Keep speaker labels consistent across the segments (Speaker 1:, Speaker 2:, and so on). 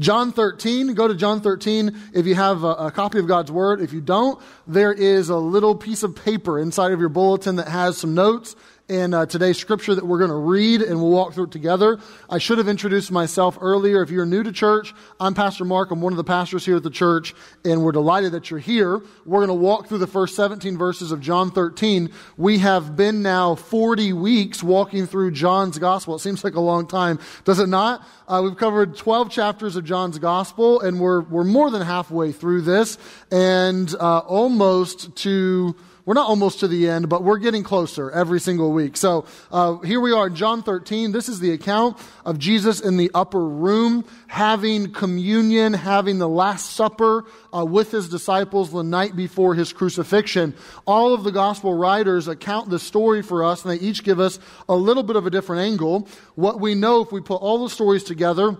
Speaker 1: John 13, go to John 13 if you have a, a, copy of God's Word. If you don't, there is a little piece of paper inside of your bulletin that has some notes in uh, today's scripture that we're going to read and we'll walk through it together. I should have introduced myself earlier. If you're new to church, I'm Pastor Marc. I'm one of the pastors here at the church and we're delighted that you're here. We're going to walk through the first 17 verses of John 13. We have been now 40 weeks walking through John's gospel. It seems like a long time, does it not? Uh, we've covered 12 chapters of John's gospel and we're, we're more than halfway through this and uh, almost to we're not almost to the end, but we're getting closer every single week. So uh, here we are in John 13. This is the account of Jesus in the upper room having communion, having the Last Supper uh, with his disciples the night before his crucifixion. All of the gospel writers account the story for us, and they each give us a little bit of a different angle. What we know if we put all the stories together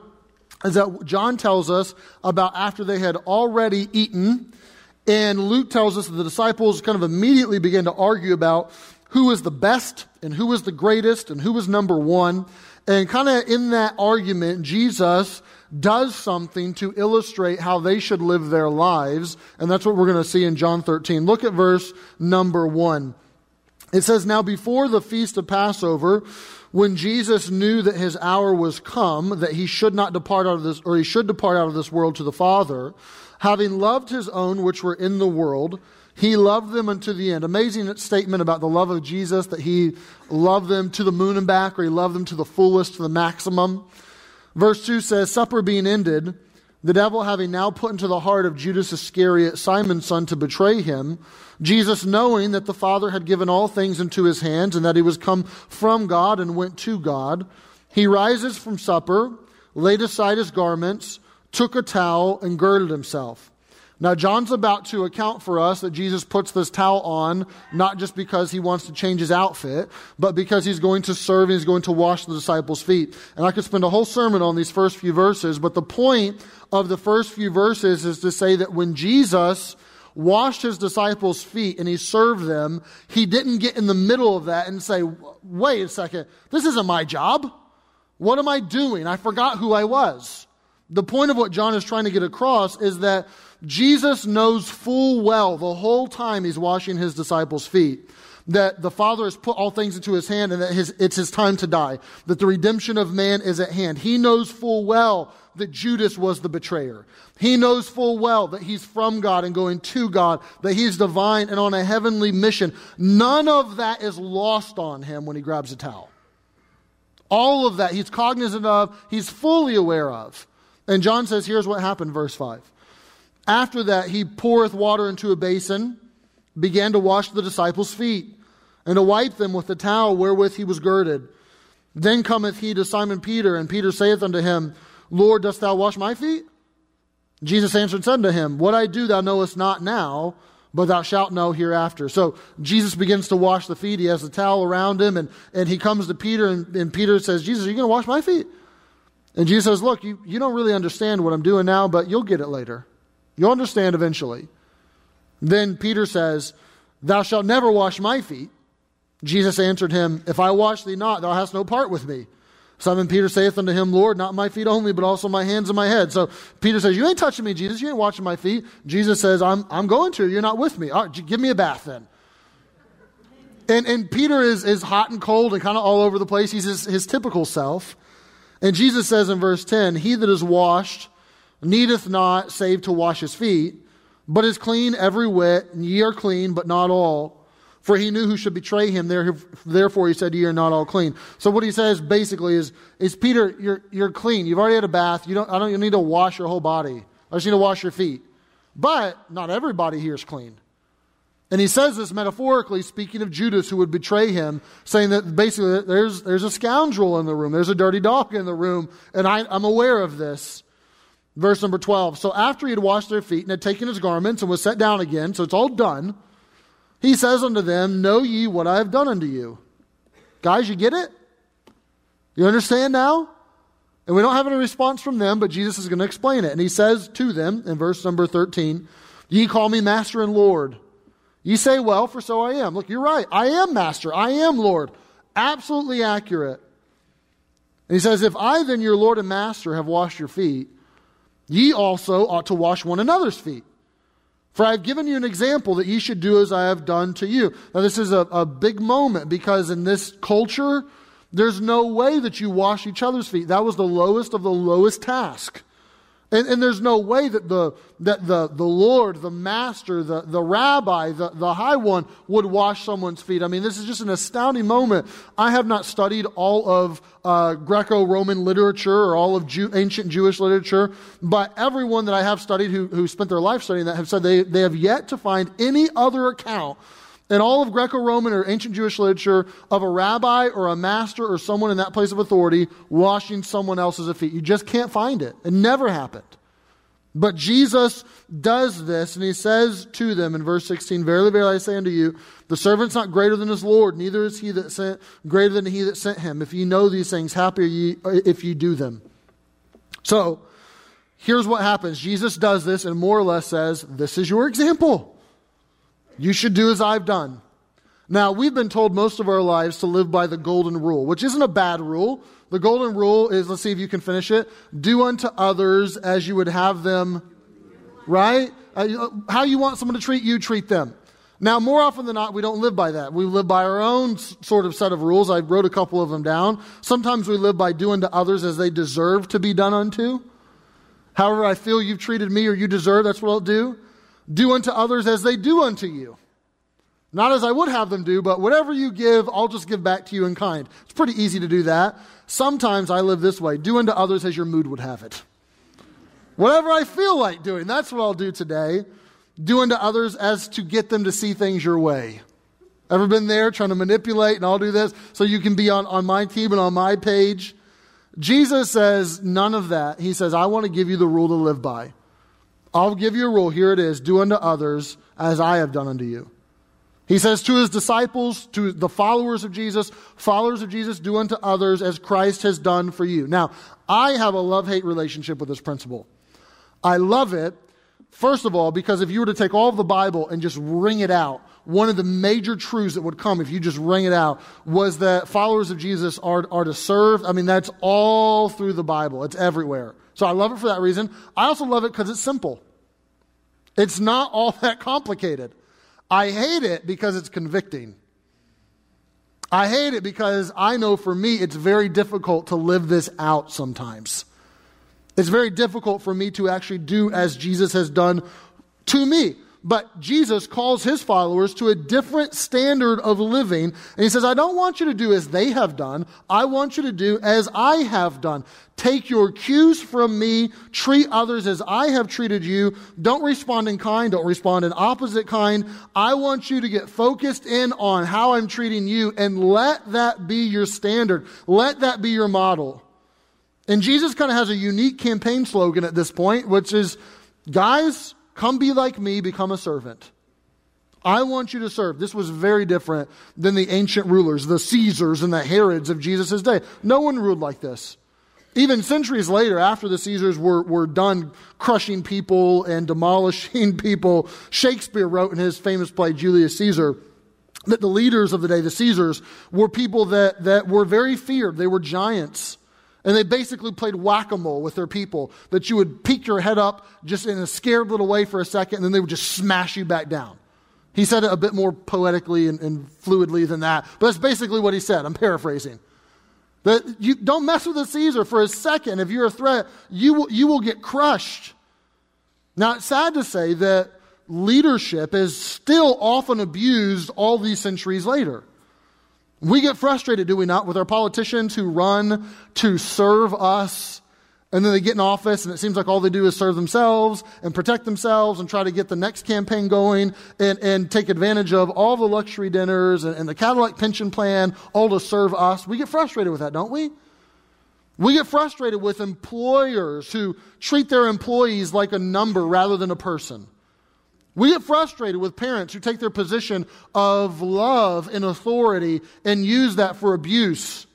Speaker 1: is that John tells us about after they had already eaten and Luke tells us that the disciples kind of immediately begin to argue about who is the best and who is the greatest and who is number one. And kind of in that argument, Jesus does something to illustrate how they should live their lives. And that's what we're going to see in John 13. Look at verse number one. It says, Now before the feast of Passover, when Jesus knew that his hour was come, that he should not depart out of this, or he should depart out of this world to the Father, having loved his own which were in the world, he loved them unto the end. Amazing statement about the love of Jesus that he loved them to the moon and back, or he loved them to the fullest, to the maximum. Verse 2 says, Supper being ended, the devil having now put into the heart of Judas Iscariot, Simon's son, to betray him, Jesus, knowing that the Father had given all things into his hands and that he was come from God and went to God, he rises from supper, laid aside his garments, took a towel, and girded himself. Now, John's about to account for us that Jesus puts this towel on, not just because he wants to change his outfit, but because he's going to serve and he's going to wash the disciples' feet. And I could spend a whole sermon on these first few verses, but the point of the first few verses is to say that when Jesus washed his disciples' feet and he served them, he didn't get in the middle of that and say, wait a second, this isn't my job. What am I doing? I forgot who I was. The point of what John is trying to get across is that Jesus knows full well the whole time he's washing his disciples' feet that the Father has put all things into his hand and that his, it's his time to die, that the redemption of man is at hand. He knows full well that Judas was the betrayer. He knows full well that he's from God and going to God, that he's divine and on a heavenly mission. None of that is lost on him when he grabs a towel. All of that he's cognizant of, he's fully aware of. And John says, here's what happened, verse 5. After that, he poureth water into a basin, began to wash the disciples' feet, and to wipe them with the towel wherewith he was girded. Then cometh he to Simon Peter, and Peter saith unto him, Lord, dost thou wash my feet? Jesus answered and said unto him, What I do thou knowest not now, but thou shalt know hereafter. So Jesus begins to wash the feet. He has the towel around him, and, and he comes to Peter, and, and Peter says, Jesus, are you going to wash my feet? And Jesus says, Look, you, you don't really understand what I'm doing now, but you'll get it later. You'll understand eventually. Then Peter says, Thou shalt never wash my feet. Jesus answered him, If I wash thee not, thou hast no part with me. Simon Peter saith unto him, Lord, not my feet only, but also my hands and my head. So Peter says, You ain't touching me, Jesus. You ain't washing my feet. Jesus says, I'm, I'm going to. You're not with me. All right, give me a bath then. And, and Peter is, is hot and cold and kind of all over the place. He's his, his typical self. And Jesus says in verse 10, He that is washed needeth not save to wash his feet, but is clean every whit, and ye are clean, but not all. For he knew who should betray him, therefore he said, Ye are not all clean. So what he says basically is, is Peter, you're, you're clean. You've already had a bath. You don't, I don't you need to wash your whole body. I just need to wash your feet. But not everybody here is clean. And he says this metaphorically, speaking of Judas who would betray him, saying that basically there's, there's a scoundrel in the room, there's a dirty dog in the room, and I, I'm aware of this. Verse number 12. So after he had washed their feet and had taken his garments and was set down again, so it's all done, he says unto them, Know ye what I have done unto you? Guys, you get it? You understand now? And we don't have any response from them, but Jesus is going to explain it. And he says to them in verse number 13, Ye call me Master and Lord. You say, Well, for so I am. Look, you're right. I am master. I am Lord. Absolutely accurate. And he says, If I, then, your Lord and Master, have washed your feet, Ye also ought to wash one another's feet. For I have given you an example that ye should do as I have done to you. Now, this is a, a big moment because in this culture, there's no way that you wash each other's feet. That was the lowest of the lowest task. And, and, there's no way that the, that the, the Lord, the Master, the, the Rabbi, the, the High One would wash someone's feet. I mean, this is just an astounding moment. I have not studied all of uh, Greco Roman literature or all of Jew, ancient Jewish literature, but everyone that I have studied who, who spent their life studying that have said they, they have yet to find any other account in all of Greco Roman or ancient Jewish literature of a rabbi or a master or someone in that place of authority washing someone else's feet. You just can't find it. It never happened. But Jesus does this, and he says to them in verse 16, Verily, verily, I say unto you, the servant's not greater than his Lord, neither is he that sent greater than he that sent him. If ye know these things, happy are ye if ye do them. So, here's what happens. Jesus does this and more or less says, This is your example. You should do as I've done. Now, we've been told most of our lives to live by the golden rule, which isn't a bad rule. The golden rule is, let's see if you can finish it, do unto others as you would have them, right? Uh, how you want someone to treat you, treat them. Now, more often than not, we don't live by that. We live by our own sort of set of rules. I wrote a couple of them down. Sometimes we live by doing to others as they deserve to be done unto. However, I feel you've treated me or you deserve, that's what I'll do. Do unto others as they do unto you. Not as I would have them do, but whatever you give, I'll just give back to you in kind. It's pretty easy to do that. Sometimes I live this way do unto others as your mood would have it. Whatever I feel like doing, that's what I'll do today. Do unto others as to get them to see things your way. Ever been there trying to manipulate and I'll do this so you can be on, on my team and on my page? Jesus says none of that. He says, I want to give you the rule to live by. I'll give you a rule. Here it is do unto others as I have done unto you. He says to his disciples, to the followers of Jesus, followers of Jesus, do unto others as Christ has done for you. Now, I have a love hate relationship with this principle. I love it, first of all, because if you were to take all of the Bible and just wring it out, one of the major truths that would come if you just wring it out was that followers of Jesus are, are to serve. I mean, that's all through the Bible, it's everywhere. So I love it for that reason. I also love it because it's simple. It's not all that complicated. I hate it because it's convicting. I hate it because I know for me it's very difficult to live this out sometimes. It's very difficult for me to actually do as Jesus has done to me. But Jesus calls his followers to a different standard of living. And he says, I don't want you to do as they have done. I want you to do as I have done. Take your cues from me. Treat others as I have treated you. Don't respond in kind. Don't respond in opposite kind. I want you to get focused in on how I'm treating you and let that be your standard. Let that be your model. And Jesus kind of has a unique campaign slogan at this point, which is, guys, Come be like me, become a servant. I want you to serve. This was very different than the ancient rulers, the Caesars and the Herods of Jesus' day. No one ruled like this. Even centuries later, after the Caesars were, were done crushing people and demolishing people, Shakespeare wrote in his famous play, Julius Caesar, that the leaders of the day, the Caesars, were people that, that were very feared. They were giants. And they basically played whack a mole with their people, that you would peek your head up just in a scared little way for a second, and then they would just smash you back down. He said it a bit more poetically and, and fluidly than that, but that's basically what he said. I'm paraphrasing. That you don't mess with the Caesar for a second. If you're a threat, you will, you will get crushed. Now, it's sad to say that leadership is still often abused all these centuries later. We get frustrated, do we not, with our politicians who run to serve us, and then they get in office, and it seems like all they do is serve themselves and protect themselves and try to get the next campaign going and, and take advantage of all the luxury dinners and, and the Cadillac pension plan, all to serve us. We get frustrated with that, don't we? We get frustrated with employers who treat their employees like a number rather than a person. We get frustrated with parents who take their position of love and authority and use that for abuse.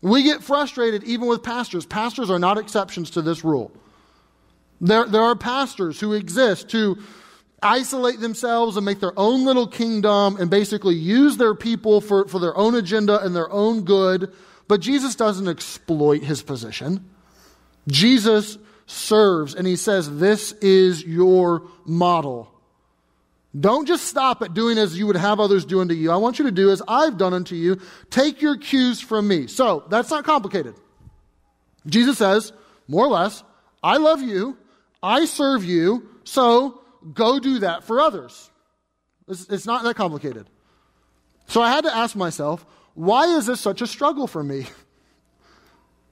Speaker 1: We get frustrated even with pastors. Pastors are not exceptions to this rule. There, there are pastors who exist to isolate themselves and make their own little kingdom and basically use their people for, for their own agenda and their own good. But Jesus doesn't exploit his position. Jesus serves. And he says, This is your model. Don't just stop at doing as you would have others do unto you. I want you to do as I've done unto you. Take your cues from me. So that's not complicated. Jesus says, more or less, I love you, I serve you, so go do that for others. It's, it's not that complicated. So I had to ask myself, why is this such a struggle for me?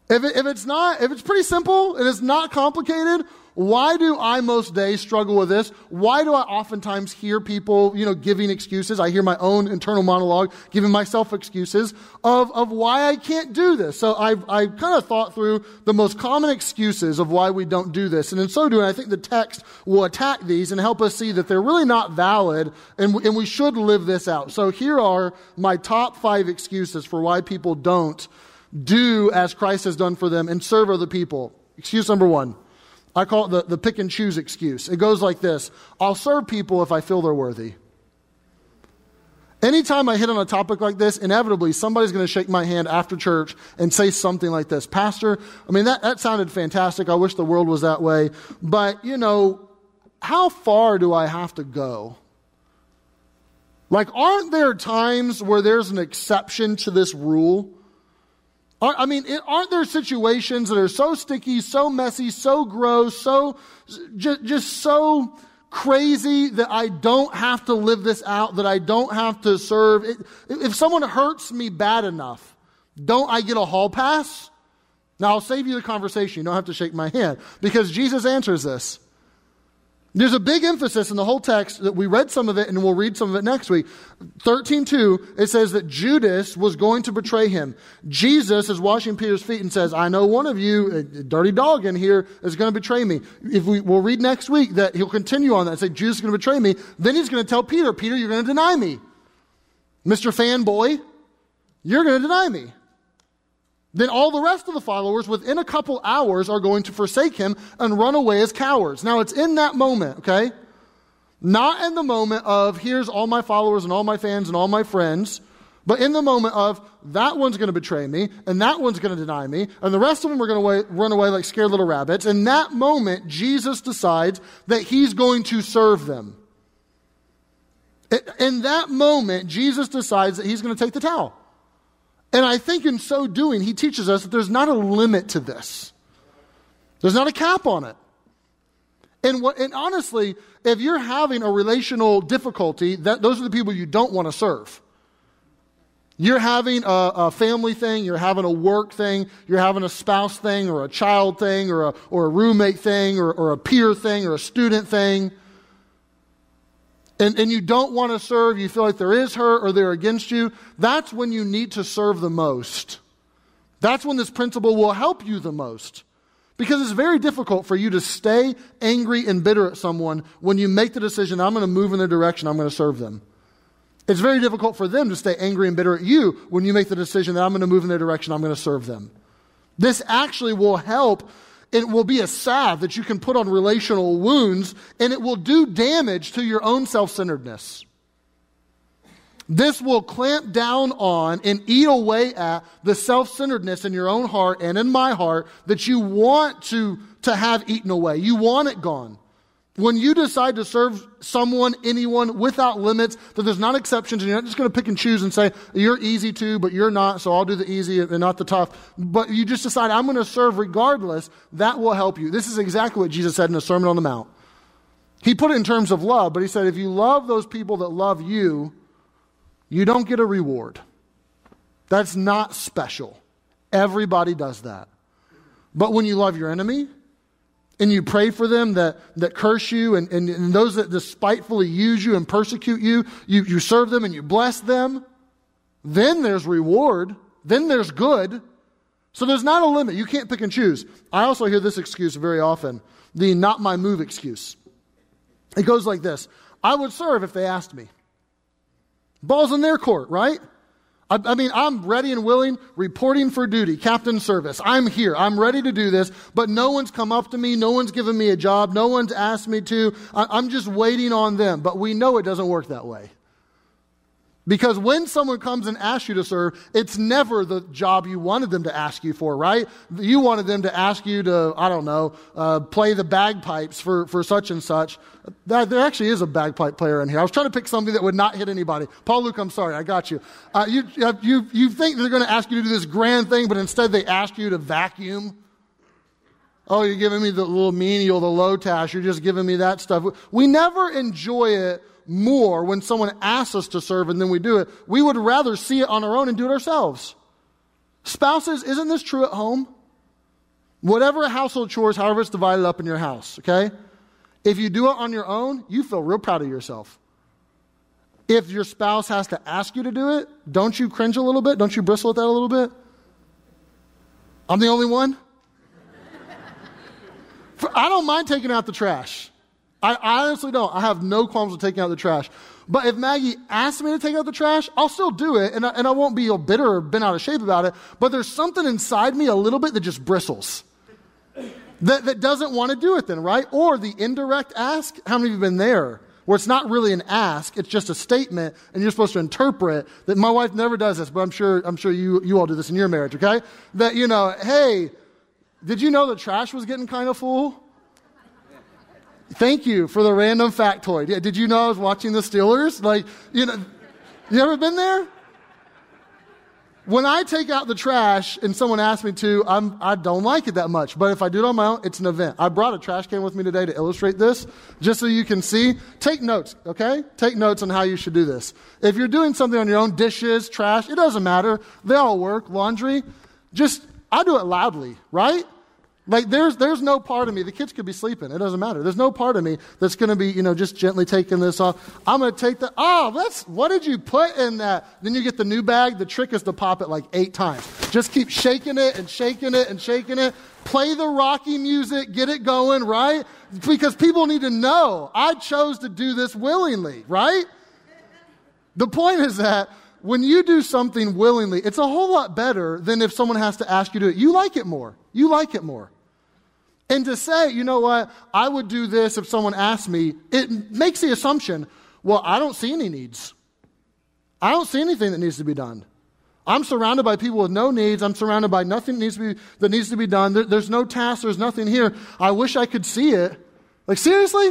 Speaker 1: If, it, if it's not, if it's pretty simple and it's not complicated, why do I most days struggle with this? Why do I oftentimes hear people, you know, giving excuses? I hear my own internal monologue, giving myself excuses of, of why I can't do this. So I've, I've kind of thought through the most common excuses of why we don't do this. And in so doing, I think the text will attack these and help us see that they're really not valid and, and we should live this out. So here are my top five excuses for why people don't do as Christ has done for them and serve other people. Excuse number one. I call it the, the pick and choose excuse. It goes like this I'll serve people if I feel they're worthy. Anytime I hit on a topic like this, inevitably somebody's going to shake my hand after church and say something like this Pastor, I mean, that, that sounded fantastic. I wish the world was that way. But, you know, how far do I have to go? Like, aren't there times where there's an exception to this rule? I mean, aren't there situations that are so sticky, so messy, so gross, so just, just so crazy that I don't have to live this out, that I don't have to serve? It, if someone hurts me bad enough, don't I get a hall pass? Now, I'll save you the conversation. You don't have to shake my hand because Jesus answers this. There's a big emphasis in the whole text that we read some of it and we'll read some of it next week. 13.2, it says that Judas was going to betray him. Jesus is washing Peter's feet and says, I know one of you, a dirty dog in here, is going to betray me. If we, we'll read next week that he'll continue on that and say, Judas is going to betray me. Then he's going to tell Peter, Peter, you're going to deny me. Mr. Fanboy, you're going to deny me then all the rest of the followers within a couple hours are going to forsake him and run away as cowards. Now it's in that moment, okay? Not in the moment of here's all my followers and all my fans and all my friends, but in the moment of that one's going to betray me and that one's going to deny me and the rest of them are going to run away like scared little rabbits. In that moment, Jesus decides that he's going to serve them. In that moment, Jesus decides that he's going to take the towel. And I think in so doing, he teaches us that there's not a limit to this. There's not a cap on it. And, what, and honestly, if you're having a relational difficulty, that, those are the people you don't want to serve. You're having a, a, family thing, you're having a work thing, you're having a spouse thing, or a child thing, or a, or a roommate thing, or, or a peer thing, or a student thing and, and you don't want to serve, you feel like there is her or they're against you, that's when you need to serve the most. That's when this principle will help you the most. Because it's very difficult for you to stay angry and bitter at someone when you make the decision, I'm going to move in their direction, I'm going to serve them. It's very difficult for them to stay angry and bitter at you when you make the decision that I'm going to move in their direction, I'm going to serve them. This actually will help it will be a salve that you can put on relational wounds, and it will do damage to your own self centeredness. This will clamp down on and eat away at the self centeredness in your own heart and in my heart that you want to, to have eaten away. You want it gone. When you decide to serve someone, anyone, without limits, that there's not exceptions, and you're not just going to pick and choose and say, you're easy to, but you're not, so I'll do the easy and not the tough. But you just decide, I'm going to serve regardless, that will help you. This is exactly what Jesus said in the Sermon on the Mount. He put it in terms of love, but he said, if you love those people that love you, you don't get a reward. That's not special. Everybody does that. But when you love your enemy, and you pray for them that, that curse you and, and, and those that despitefully use you and persecute you, you, you serve them and you bless them, then there's reward. Then there's good. So there's not a limit. You can't pick and choose. I also hear this excuse very often the not my move excuse. It goes like this I would serve if they asked me. Ball's in their court, right? I, I, mean, I'm ready and willing, reporting for duty, captain service. I'm here. I'm ready to do this, but no one's come up to me. No one's given me a job. No one's asked me to. I, I'm just waiting on them. But we know it doesn't work that way. Because when someone comes and asks you to serve, it's never the job you wanted them to ask you for, right? You wanted them to ask you to, I don't know, uh, play the bagpipes for, for such and such. That, there actually is a bagpipe player in here. I was trying to pick something that would not hit anybody. Paul Luke, I'm sorry, I got you. Uh, you, you. You think they're going to ask you to do this grand thing, but instead they ask you to vacuum. Oh, you're giving me the little menial, the low task. You're just giving me that stuff. We never enjoy it more when someone asks us to serve and then we do it. We would rather see it on our own and do it ourselves. Spouses, isn't this true at home? Whatever household chores, however it's divided up in your house, okay? If you do it on your own, you feel real proud of yourself. If your spouse has to ask you to do it, don't you cringe a little bit? Don't you bristle at that a little bit? I'm the only one? I don't mind taking out the trash. I, honestly don't. I have no qualms with taking out the trash. But if Maggie asks me to take out the trash, I'll still do it, and I, and I won't be bitter or bent out of shape about it. But there's something inside me a little bit that just bristles. That, that doesn't want to do it then, right? Or the indirect ask. How many of you have been there? Where it's not really an ask, it's just a statement, and you're supposed to interpret that my wife never does this, but I'm sure, I'm sure you, you all do this in your marriage, okay? That, you know, hey, did you know the trash was getting kind of full? Thank you for the random factoid. Yeah, did you know I was watching the Steelers? Like, you know, you ever been there? When I take out the trash and someone asks me to, I'm, I don't like it that much. But if I do it on my own, it's an event. I brought a trash can with me today to illustrate this, just so you can see. Take notes, okay? Take notes on how you should do this. If you're doing something on your own, dishes, trash, it doesn't matter. They all work. Laundry, just, I do it loudly, right? Like there's there's no part of me. The kids could be sleeping. It doesn't matter. There's no part of me that's going to be you know just gently taking this off. I'm going to take the oh that's what did you put in that? Then you get the new bag. The trick is to pop it like eight times. Just keep shaking it and shaking it and shaking it. Play the Rocky music. Get it going right because people need to know I chose to do this willingly. Right. The point is that when you do something willingly, it's a whole lot better than if someone has to ask you to do it. You like it more. You like it more. And to say, you know what, I would do this if someone asked me, it makes the assumption, well, I don't see any needs. I don't see anything that needs to be done. I'm surrounded by people with no needs. I'm surrounded by nothing that needs to be, that needs to be done. There, there's no task. There's nothing here. I wish I could see it. Like, seriously?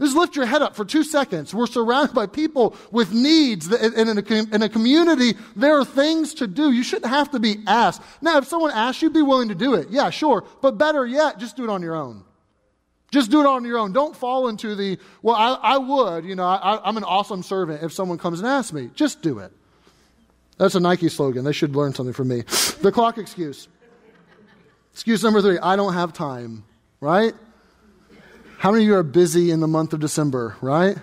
Speaker 1: Just lift your head up for two seconds. We're surrounded by people with needs, and in a, in a community, there are things to do. You shouldn't have to be asked. Now, if someone asks you, be willing to do it. Yeah, sure. But better yet, just do it on your own. Just do it on your own. Don't fall into the, well, I, I would, you know, I, I'm an awesome servant if someone comes and asks me. Just do it. That's a Nike slogan. They should learn something from me. The clock excuse. Excuse number three I don't have time, right? How many of you are busy in the month of December, right?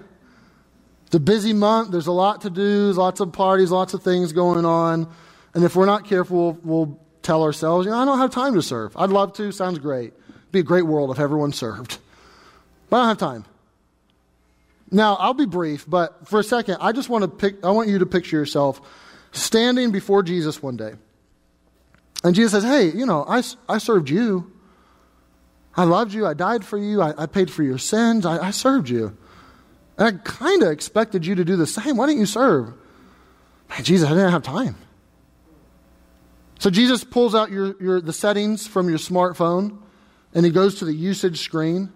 Speaker 1: It's a busy month. There's a lot to do, lots of parties, lots of things going on. And if we're not careful, we'll, we'll tell ourselves, you know, I don't have time to serve. I'd love to. Sounds great. It'd be a great world if everyone served. But I don't have time. Now, I'll be brief, but for a second, I just want to pick, I want you to picture yourself standing before Jesus one day. And Jesus says, Hey, you know, I, I served you. I loved you. I died for you. I, I paid for your sins. I, I served you. And I kind of expected you to do the same. Why didn't you serve? Man, Jesus, I didn't have time. So Jesus pulls out your, your, the settings from your smartphone and he goes to the usage screen.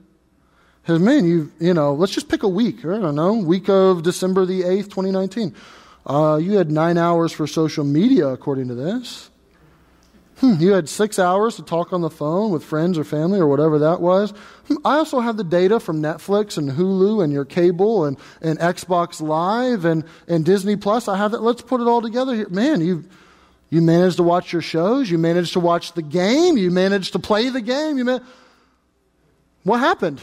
Speaker 1: He says, man, you, you know, let's just pick a week. I don't know, week of December the 8th, 2019. Uh, you had nine hours for social media, according to this. Hmm, you had six hours to talk on the phone with friends or family or whatever that was. Hmm, I also have the data from Netflix and Hulu and your cable and, and Xbox Live and, and Disney Plus. I have that. Let's put it all together here. Man, you you managed to watch your shows. You managed to watch the game. You managed to play the game. You man- what happened?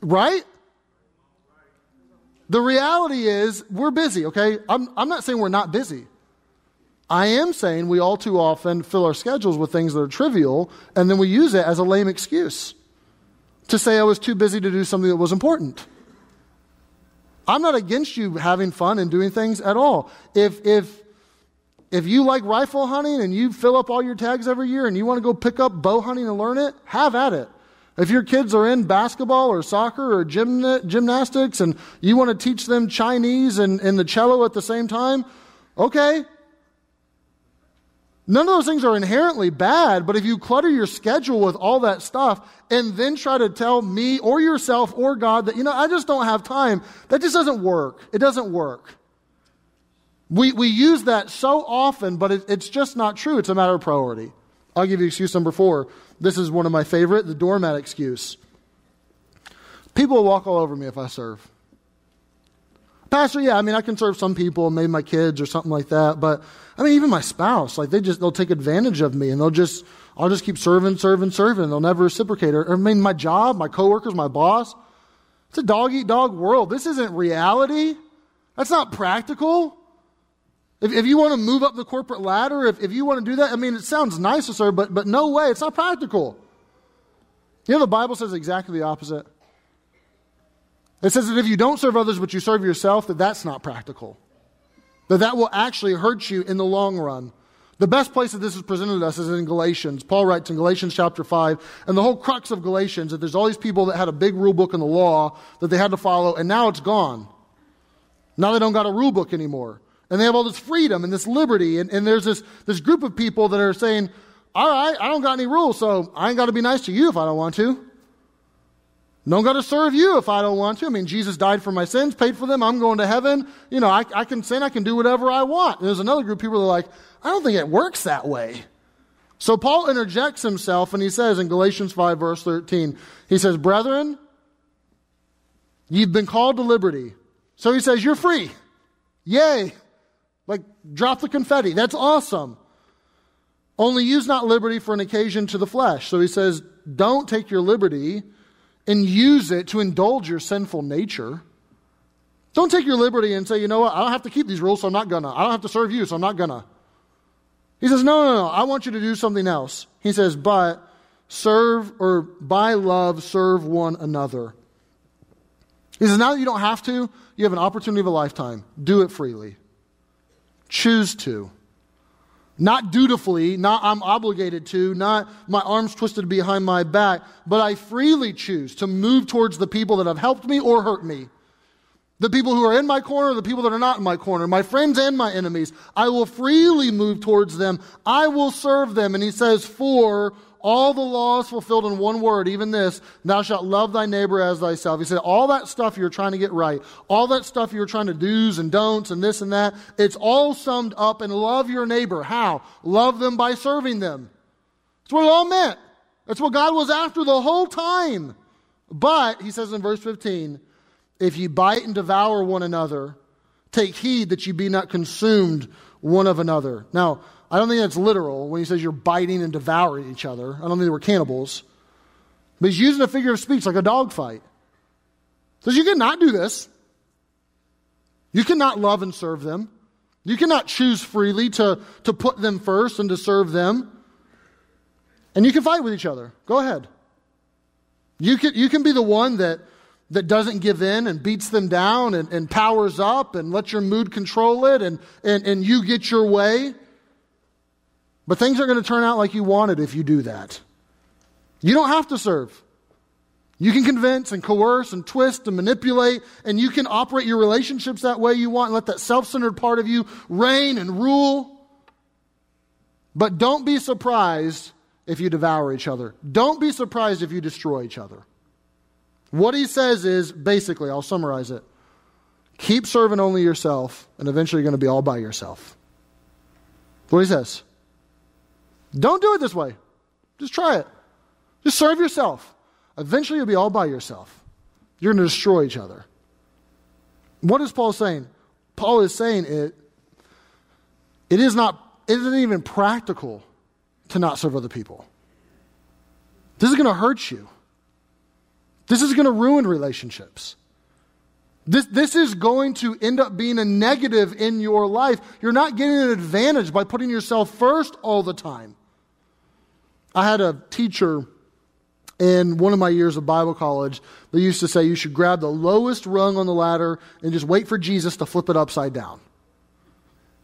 Speaker 1: Right? The reality is we're busy, okay? I'm, I'm not saying we're not busy. I am saying we all too often fill our schedules with things that are trivial, and then we use it as a lame excuse to say I was too busy to do something that was important. I'm not against you having fun and doing things at all. If, if, if you like rifle hunting and you fill up all your tags every year and you want to go pick up bow hunting and learn it, have at it. If your kids are in basketball or soccer or gymna- gymnastics and you want to teach them Chinese and, and the cello at the same time, okay. None of those things are inherently bad, but if you clutter your schedule with all that stuff and then try to tell me or yourself or God that, you know, I just don't have time, that just doesn't work. It doesn't work. We, we use that so often, but it, it's just not true. It's a matter of priority. I'll give you excuse number four. This is one of my favorite the doormat excuse. People will walk all over me if I serve. Pastor, yeah, I mean, I can serve some people, maybe my kids or something like that, but I mean, even my spouse, like they just, they'll take advantage of me and they'll just, I'll just keep serving, serving, serving. They'll never reciprocate. Or, I mean, my job, my coworkers, my boss, it's a dog eat dog world. This isn't reality. That's not practical. If, if you want to move up the corporate ladder, if, if you want to do that, I mean, it sounds nice, sir, but, but no way. It's not practical. You know, the Bible says exactly the opposite. It says that if you don't serve others but you serve yourself, that that's not practical. That that will actually hurt you in the long run. The best place that this is presented to us is in Galatians. Paul writes in Galatians chapter 5, and the whole crux of Galatians, that there's all these people that had a big rule book in the law that they had to follow, and now it's gone. Now they don't got a rule book anymore. And they have all this freedom and this liberty. And, and there's this, this group of people that are saying, all right, I don't got any rules, so I ain't got to be nice to you if I don't want to. Don't got to serve you if I don't want to. I mean, Jesus died for my sins, paid for them. I'm going to heaven. You know, I, I can sin. I can do whatever I want. And there's another group of people that are like, I don't think it works that way. So Paul interjects himself and he says in Galatians 5 verse 13, he says, brethren, you've been called to liberty. So he says, you're free. Yay. Like, drop the confetti. That's awesome. Only use not liberty for an occasion to the flesh. So he says, don't take your liberty and use it to indulge your sinful nature. Don't take your liberty and say, you know what, I don't have to keep these rules, so I'm not gonna. I don't have to serve you, so I'm not gonna. He says, no, no, no, I want you to do something else. He says, but serve or by love serve one another. He says, now that you don't have to, you have an opportunity of a lifetime. Do it freely choose to. Not dutifully, not I'm obligated to, not my arms twisted behind my back, but I freely choose to move towards the people that have helped me or hurt me. The people who are in my corner, the people that are not in my corner, my friends and my enemies. I will freely move towards them. I will serve them. And he says, for all the laws fulfilled in one word, even this, thou shalt love thy neighbor as thyself. He said, all that stuff you're trying to get right, all that stuff you're trying to do's and don'ts and this and that, it's all summed up in love your neighbor. How? Love them by serving them. That's what it all meant. That's what God was after the whole time. But, he says in verse 15, if ye bite and devour one another, take heed that ye be not consumed one of another. Now, I don't think that's literal when he says you're biting and devouring each other. I don't think they were cannibals. But he's using a figure of speech like a dog fight. Says you cannot do this. You cannot love and serve them. You cannot choose freely to, to put them first and to serve them. And you can fight with each other. Go ahead. You can, you can be the one that, that doesn't give in and beats them down and, and powers up and lets your mood control it and, and, and you get your way. But things are going to turn out like you wanted if you do that. You don't have to serve. You can convince and coerce and twist and manipulate, and you can operate your relationships that way you want and let that self centered part of you reign and rule. But don't be surprised if you devour each other. Don't be surprised if you destroy each other. What he says is basically, I'll summarize it keep serving only yourself, and eventually you're going to be all by yourself. What he says. Don't do it this way. Just try it. Just serve yourself. Eventually, you'll be all by yourself. You're going to destroy each other. What is Paul saying? Paul is saying it. It is not. It isn't even practical to not serve other people. This is going to hurt you. This is going to ruin relationships. This, this is going to end up being a negative in your life. You're not getting an advantage by putting yourself first all the time. I had a teacher in one of my years of Bible college that used to say you should grab the lowest rung on the ladder and just wait for Jesus to flip it upside down.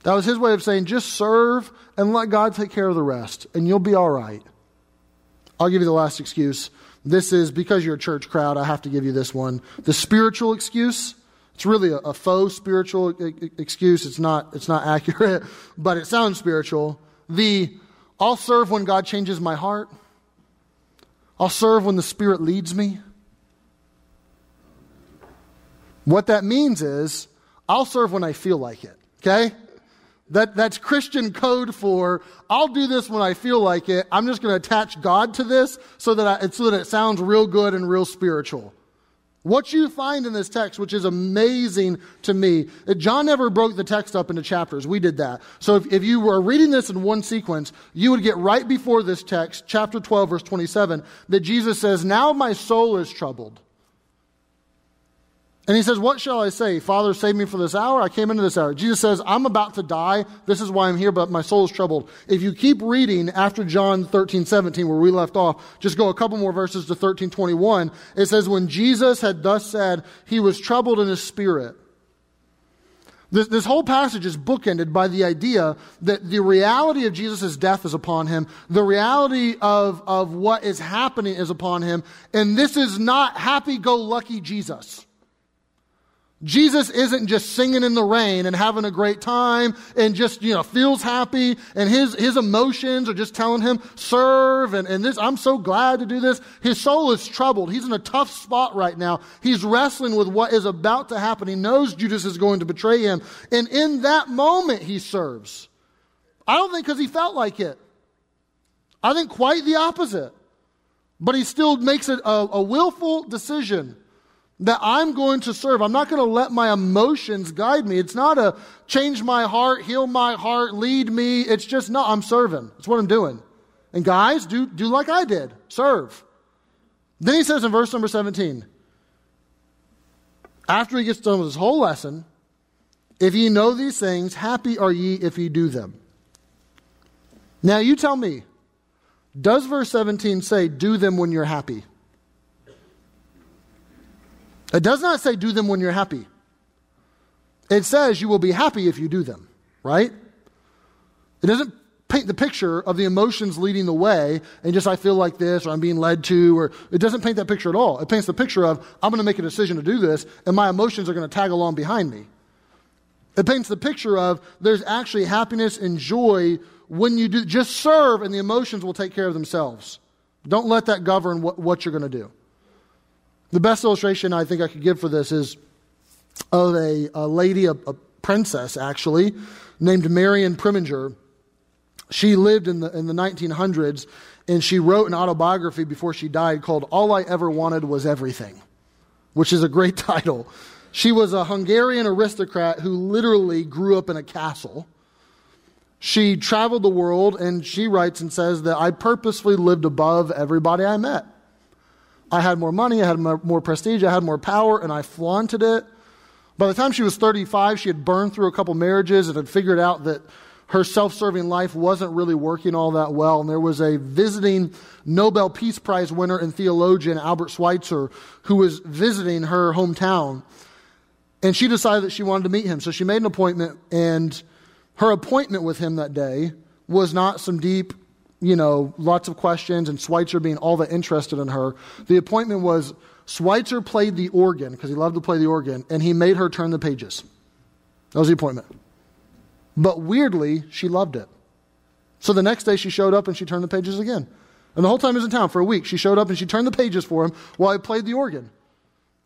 Speaker 1: That was his way of saying just serve and let God take care of the rest, and you'll be all right. I'll give you the last excuse. This is because you're a church crowd, I have to give you this one. The spiritual excuse. It's really a, a faux spiritual excuse. It's not, it's not accurate, but it sounds spiritual. The I'll serve when God changes my heart. I'll serve when the Spirit leads me. What that means is, I'll serve when I feel like it, okay? That, that's Christian code for, I'll do this when I feel like it. I'm just going to attach God to this so that, I, so that it sounds real good and real spiritual. What you find in this text, which is amazing to me, John never broke the text up into chapters. We did that. So if, if, you were reading this in one sequence, you would get right before this text, chapter 12, verse 27, that Jesus says, Now my soul is troubled. And he says, What shall I say? Father, save me for this hour. I came into this hour. Jesus says, I'm about to die. This is why I'm here, but my soul is troubled. If you keep reading after John 13, 17, where we left off, just go a couple more verses to 13, 21. It says, When Jesus had thus said, he was troubled in his spirit. This, this whole passage is bookended by the idea that the reality of Jesus' death is upon him, the reality of, of what is happening is upon him, and this is not happy go lucky Jesus. Jesus isn't just singing in the rain and having a great time and just, you know, feels happy and his, his emotions are just telling him, serve and, and this, I'm so glad to do this. His soul is troubled. He's in a tough spot right now. He's wrestling with what is about to happen. He knows Judas is going to betray him. And in that moment, he serves. I don't think because he felt like it. I think quite the opposite. But he still makes it a, a willful decision that I'm going to serve. I'm not going to let my emotions guide me. It's not a change my heart, heal my heart, lead me. It's just, no, I'm serving. That's what I'm doing. And guys, do, do like I did serve. Then he says in verse number 17, after he gets done with his whole lesson, if ye know these things, happy are ye if ye do them. Now you tell me, does verse 17 say, do them when you're happy? It does not say do them when you're happy. It says you will be happy if you do them, right? It doesn't paint the picture of the emotions leading the way and just I feel like this or I'm being led to or it doesn't paint that picture at all. It paints the picture of I'm going to make a decision to do this and my emotions are going to tag along behind me. It paints the picture of there's actually happiness and joy when you do just serve and the emotions will take care of themselves. Don't let that govern what, what you're going to do. The best illustration I think I could give for this is of a, a lady, a, a princess actually, named Marion Preminger. She lived in the, in the 1900s and she wrote an autobiography before she died called All I Ever Wanted Was Everything, which is a great title. She was a Hungarian aristocrat who literally grew up in a castle. She traveled the world and she writes and says that I purposefully lived above everybody I met. I had more money, I had more prestige, I had more power, and I flaunted it. By the time she was 35, she had burned through a couple marriages and had figured out that her self serving life wasn't really working all that well. And there was a visiting Nobel Peace Prize winner and theologian, Albert Schweitzer, who was visiting her hometown. And she decided that she wanted to meet him. So she made an appointment, and her appointment with him that day was not some deep you know, lots of questions and Schweitzer being all that interested in her. The appointment was Schweitzer played the organ because he loved to play the organ and he made her turn the pages. That was the appointment. But weirdly, she loved it. So the next day she showed up and she turned the pages again. And the whole time he was in town for a week, she showed up and she turned the pages for him while he played the organ.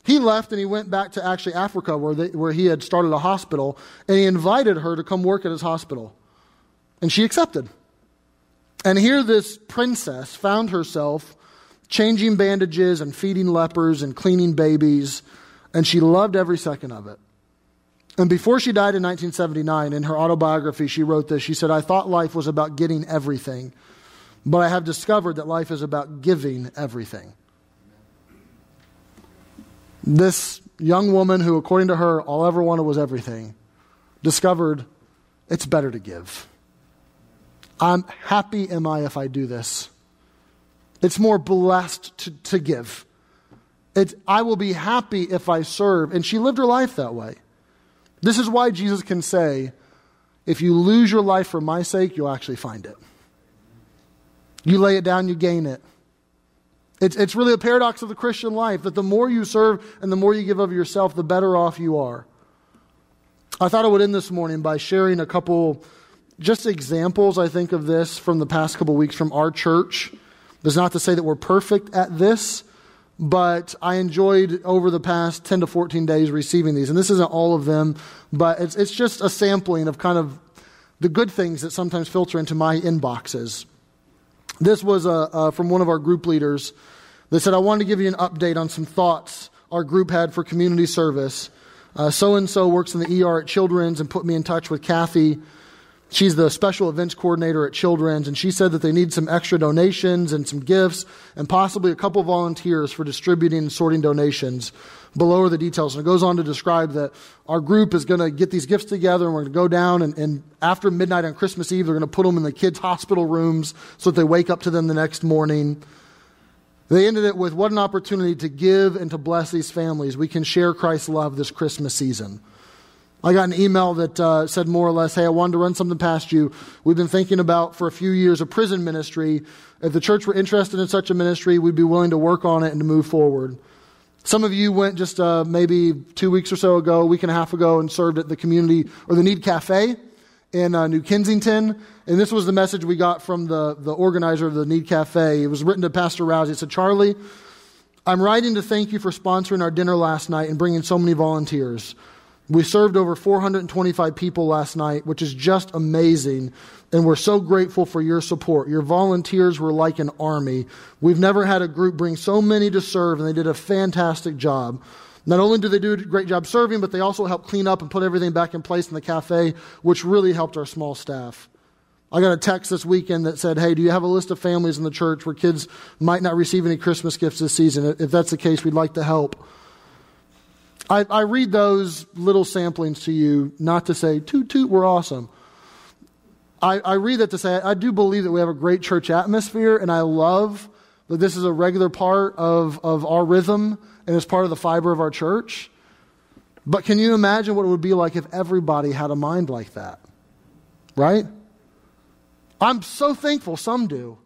Speaker 1: He left and he went back to actually Africa where, they, where he had started a hospital and he invited her to come work at his hospital. And she accepted. And here, this princess found herself changing bandages and feeding lepers and cleaning babies, and she loved every second of it. And before she died in 1979, in her autobiography, she wrote this. She said, I thought life was about getting everything, but I have discovered that life is about giving everything. This young woman, who, according to her, all ever wanted was everything, discovered it's better to give. I'm happy am I if I do this. It's more blessed to, to give. It's, I will be happy if I serve. And she lived her life that way. This is why Jesus can say, if you lose your life for my sake, you'll actually find it. You lay it down, you gain it. It's, it's really a paradox of the Christian life that the more you serve and the more you give of yourself, the better off you are. I thought I would end this morning by sharing a couple just examples, I think, of this from the past couple weeks from our church. That's not to say that we're perfect at this, but I enjoyed over the past 10 to 14 days receiving these. And this isn't all of them, but it's, it's just a sampling of kind of the good things that sometimes filter into my inboxes. This was uh, uh, from one of our group leaders that said, I wanted to give you an update on some thoughts our group had for community service. So and so works in the ER at Children's and put me in touch with Kathy. She's the special events coordinator at Children's, and she said that they need some extra donations and some gifts and possibly a couple volunteers for distributing and sorting donations. Below are the details. And it goes on to describe that our group is going to get these gifts together and we're going to go down and, and after midnight on Christmas Eve, they're going to put them in the kids' hospital rooms so that they wake up to them the next morning. They ended it with what an opportunity to give and to bless these families. We can share Christ's love this Christmas season. I got an email that uh, said more or less, Hey, I wanted to run something past you. We've been thinking about for a few years a prison ministry. If the church were interested in such a ministry, we'd be willing to work on it and to move forward. Some of you went just uh, maybe two weeks or so ago, a week and a half ago, and served at the community or the Need Cafe in uh, New Kensington. And this was the message we got from the, the organizer of the Need Cafe. It was written to Pastor Rousey. It said, Charlie, I'm writing to thank you for sponsoring our dinner last night and bringing so many volunteers. We served over 425 people last night, which is just amazing. And we're so grateful for your support. Your volunteers were like an army. We've never had a group bring so many to serve, and they did a fantastic job. Not only do they do a great job serving, but they also help clean up and put everything back in place in the cafe, which really helped our small staff. I got a text this weekend that said, Hey, do you have a list of families in the church where kids might not receive any Christmas gifts this season? If that's the case, we'd like to help. I, I read those little samplings to you not to say, toot toot, we're awesome. I, I read that to say, I do believe that we have a great church atmosphere, and I love that this is a regular part of, of our rhythm and is part of the fiber of our church. But can you imagine what it would be like if everybody had a mind like that? Right? I'm so thankful some do.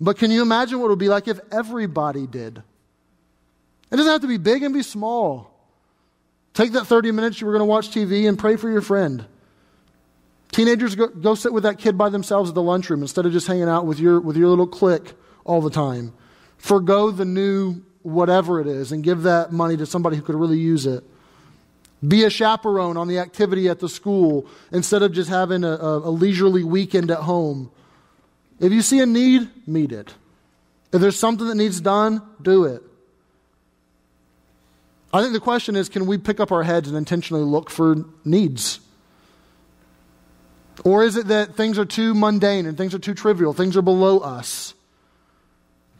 Speaker 1: But can you imagine what it would be like if everybody did? It doesn't have to be big and be small. Take that 30 minutes you were going to watch TV and pray for your friend. Teenagers, go, go sit with that kid by themselves at the lunchroom instead of just hanging out with your, with your little clique all the time. Forgo the new whatever it is and give that money to somebody who could really use it. Be a chaperone on the activity at the school instead of just having a, a, a leisurely weekend at home. If you see a need, meet it. If there's something that needs done, do it. I think the question is can we pick up our heads and intentionally look for needs? Or is it that things are too mundane and things are too trivial, things are below us?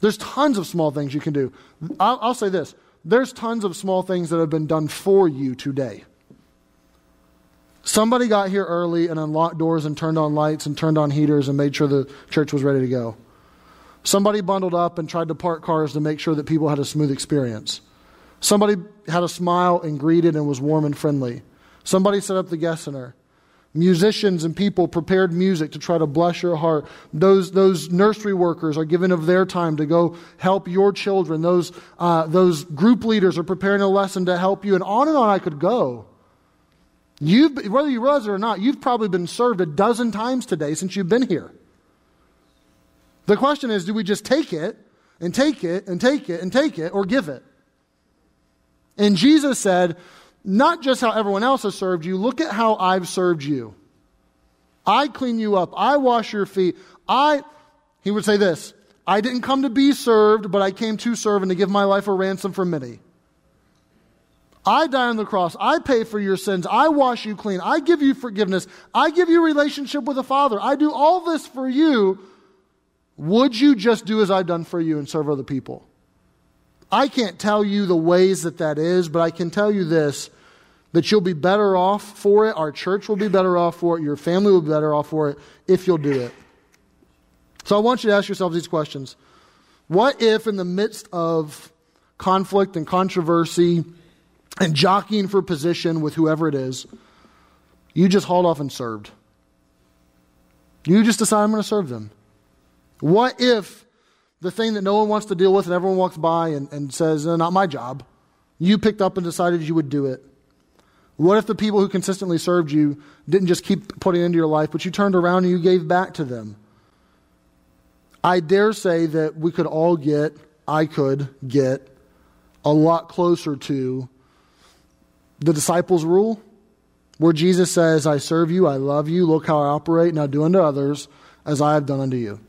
Speaker 1: There's tons of small things you can do. I'll, I'll, say this there's tons of small things that have been done for you today. Somebody got here early and unlocked doors and turned on lights and turned on heaters and made sure the church was ready to go. Somebody bundled up and tried to park cars to make sure that people had a smooth experience. Somebody had a smile and greeted and was warm and friendly. Somebody set up the guest center. Musicians and people prepared music to try to bless your heart. Those, those nursery workers are given of their time to go help your children. Those, uh, those group leaders are preparing a lesson to help you. And on and on I could go. You've, whether you realize it or not, you've probably been served a dozen times today since you've been here. The question is do we just take it and take it and take it and take it or give it? And Jesus said, not just how everyone else has served you, look at how I've served you. I clean you up. I wash your feet. I, he would say this, I didn't come to be served, but I came to serve and to give my life a ransom for many. I die on the cross. I pay for your sins. I wash you clean. I give you forgiveness. I give you relationship with the Father. I do all this for you. Would you just do as I've done for you and serve other people? I can't tell you the ways that that is, but I can tell you this that you'll be better off for it. Our church will be better off for it. Your family will be better off for it if you'll do it. So I want you to ask yourselves these questions. What if, in the midst of conflict and controversy and jockeying for position with whoever it is, you just hauled off and served? You just decide I'm going to serve them. What if the thing that no one wants to deal with and everyone walks by and, and says, no, not my job. You picked up and decided you would do it. What if the people who consistently served you didn't just keep putting into your life, but you turned around and you gave back to them? I dare say that we could all get, I could get, a lot closer to the disciples' rule, where Jesus says, I serve you, I love you, look how I operate, now do unto others as I have done unto you.